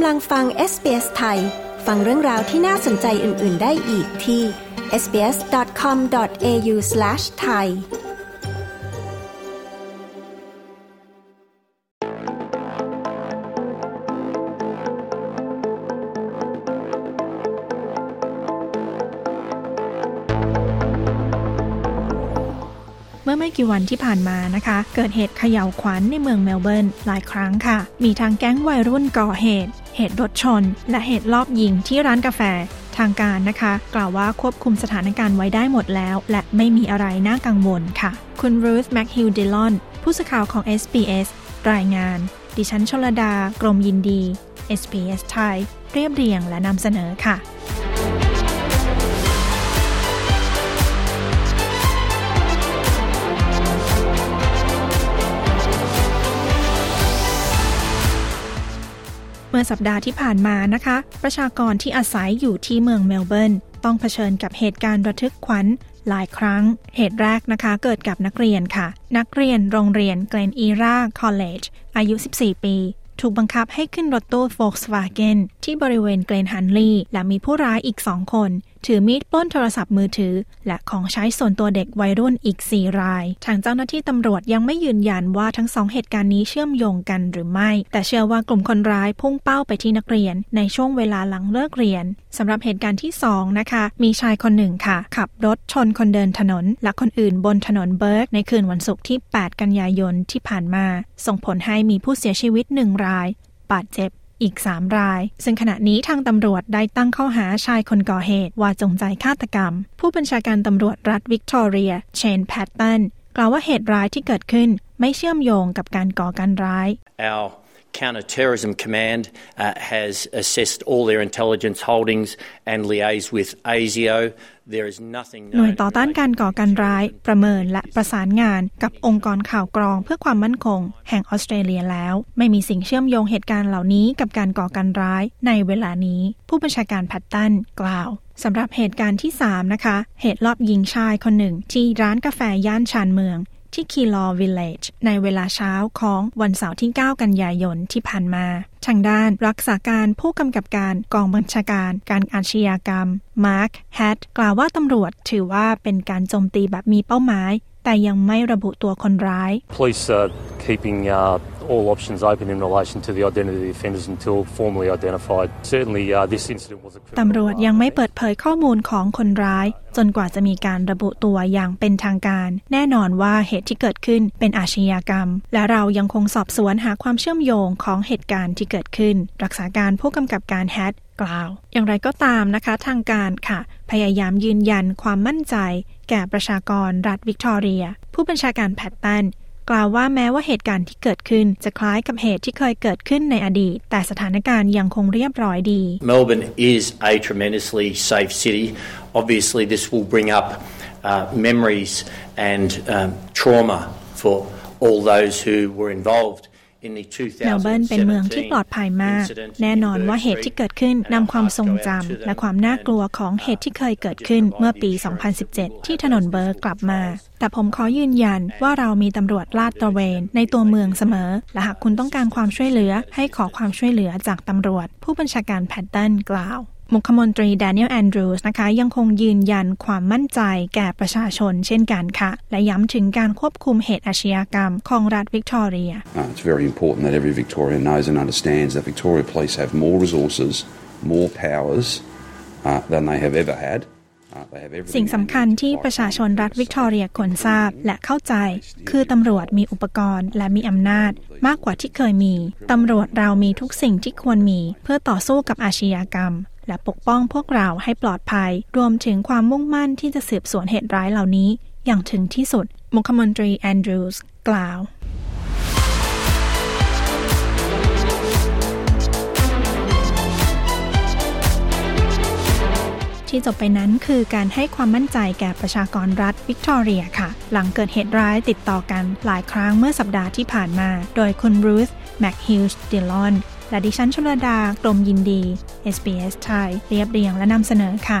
กำลังฟัง SBS ไทย ฟังเรื่องราวที่น่าสนใจอื่น ๆ ได้อีกที่ sbs.com.au/thai เมื่อไม่กี่วันที่ผ่านมานะคะ เกิดเหตุเขย่าวขวัญในเมืองเมลเบิร์นหลายครั้งค่ะ มีทางแก๊งวัยรุ่นก่อเหตุ เหตุรถชน และเหตุลอบยิงที่ร้านกาแฟทางการนะคะ กล่าวว่าควบคุมสถานการณ์ไว้ได้หมดแล้ว และไม่มีอะไรน่ากังวลค่ะ คุณรูธแม็กฮิลดิลอนผู้สื่อข่าวของ SBS รายงาน ดิฉันชลดา กรมยินดี SBS ไทย เรียบเรียงและนำเสนอค่ะ มื่อสัปดาห์ที่ผ่านมานะคะ ประชากรที่อาศัยอยู่ที่เมืองเมลเบิร์นต้องเผชิญกับเหตุการณ์ระทึกขวัญหลายครั้ง เหตุแรกนะคะเกิดกับนักเรียนค่ะ นักเรียนโรงเรียนเกรนอีราคอลเลจอายุ 14 ปี ถูกบังคับให้ขึ้นรถตู้ Volkswagen ที่บริเวณเกรนฮันลีย์และมีผู้ร้ายอีกสองคน ถือมีดปล้นโทรศัพท์มือถือ และของใช้ส่วนตัวเด็กวัยรุ่นอีก 4 ราย ทางเจ้าหน้าที่ตำรวจยังไม่ยืนยันว่าทั้งสองเหตุการณ์นี้เชื่อมโยงกันหรือไม่ แต่เชื่อว่ากลุ่มคนร้ายพุ่งเป้าไปที่นักเรียน ในช่วงเวลาหลังเลิกเรียนสำหรับเหตุการณ์ที่2นะคะ มีชายคนหนึ่งค่ะ ขับรถชนคนเดินถนน และคนอื่นบนถนนเบิร์กในคืนวันศุกร์ที่ 8 กันยายนที่ผ่านมา ส่งผลให้มีผู้เสียชีวิตหนึ่งรายบาดเจ็บอีก 3 ราย ซึ่งขณะนี้ทางตำรวจได้ตั้งข้อหาชายคนก่อเหตุว่าจงใจฆาตกรรม ผู้บัญชาการตำรวจรัฐวิกตอเรีย เชนแพตตัน กล่าวว่าเหตุร้ายที่เกิดขึ้นไม่เชื่อมโยงกับการก่อการร้าย Our Counter-Terrorism Command uh, has assessed all their intelligence holdings and liaised with ASIO. There is nothing หน่วย known ต่อต้านการก่อการร้าย ประเมินและประสานงานกับองค์กรข่าวกรองเพื่อความมั่นคง แห่งออสเตรเลียแล้ว ไม่มีสิ่งเชื่อมโยงเหตุการณ์เหล่านี้กับการก่อการร้ายในเวลานี้ ผู้บัญชาการแพตตันกล่าวสำหรับเหตุการณ์ที่ 3 นะคะ เหตุลอบยิงชายคนหนึ่ง ที่ร้านกาแฟย่านชานเมือง ที่คีลอวิลเลจในเวลาเช้าของวันเสาร์ที่ 9 กันยายนที่ผ่านมา ทางด้านรักษาการผู้กำกับการกองบัญชาการการอาชญากรรม มาร์คแฮตกล่าวว่าตำรวจถือว่าเป็นการโจมตีแบบมีเป้าหมาย แต่ยังไม่ระบุตัวคนร้าย Police are keeping uh, all options open in relation to the identity of the offenders until formally identified. Certainly, uh, this incident was a criminal. ตำรวจยังไม่เปิดเผยข้อมูลของคนร้าย จนกว่าจะมีการระบุตัวอย่างเป็นทางการ แน่นอนว่าเหตุที่เกิดขึ้นเป็นอาชญากรรม และเรายังคงสอบสวนหาความเชื่อมโยงของเหตุการณ์ที่เกิดขึ้น รักษาการผู้กำกับการแฮตกล่าว อย่างไรก็ตามนะคะ ทางการค่ะ พยายามยืนยันความมั่นใจ แก่ประชากรรัฐวิกตอเรีย ผู้บัญชาการแพตตัน กล่าวว่าแม้ว่าเหตุการณ์ที่เกิดขึ้น จะคล้ายกับเหตุที่เคยเกิดขึ้นในอดีต แต่สถานการณ์ยังคงเรียบร้อยดี Melbourne is a tremendously safe city. Obviously, this will bring up uh, memories and um, trauma for all those who were involved. In the 2017เมลเบิร์นเป็นเมืองที่ปลอดภัยมาก incident แน่นอนว่าเหตุที่เกิดขึ้นนำความทรงจำและความน่ากลัวของเหตุที่เคยเกิดขึ้นเมื่อปี 2017 ที่ถนนเบิร์กกลับมา แต่ผมขอยืนยันว่าเรามีตำรวจลาดตระเวนในตัวเมืองเสมอ และหากคุณต้องการความช่วยเหลือให้ขอความช่วยเหลือจากตำรวจ ผู้บัญชาการแพตตันกล่าว มุขมนตรีแดเนียลแอนดรูสนะคะ ยังคงยืนยันความมั่นใจแก่ประชาชนเช่นกันค่ะ และย้ำถึงการควบคุมเหตุอาชญากรรมของรัฐวิกตอเรีย it's very important that every Victorian knows and understands that Victoria Police have more resources, more powers uh, than they have ever had. Uh, they have everything สิ่ง they สำคัญ need to ที่ fight ประชาชน crime. รัฐวิกตอเรียควรทราบและเข้าใจ คือตำรวจมีอุปกรณ์และมีอำนาจ มากกว่าที่เคยมี ตำรวจเรามีทุกสิ่งที่ควรมี เพื่อต่อสู้กับอาชญากรรม และปกป้องพวกเราให้ปลอดภัย รวมถึงความมุ่งมั่นที่จะสืบสวนเหตุร้ายเหล่านี้ อย่างถึงที่สุด มุขมนตรีแอนดรูสกล่าว ที่จบไปนั้นคือการให้ความมั่นใจแก่ประชากรรัฐวิกตอเรียค่ะ หลังเกิดเหตุร้ายติดต่อกันหลายครั้งเมื่อสัปดาห์ที่ผ่านมา โดยคุณรูธแม็กฮิลส์ดิลอนและดิฉันชลดากรมยินดี SBS ไทยเรียบเรียงและนำเสนอค่ะ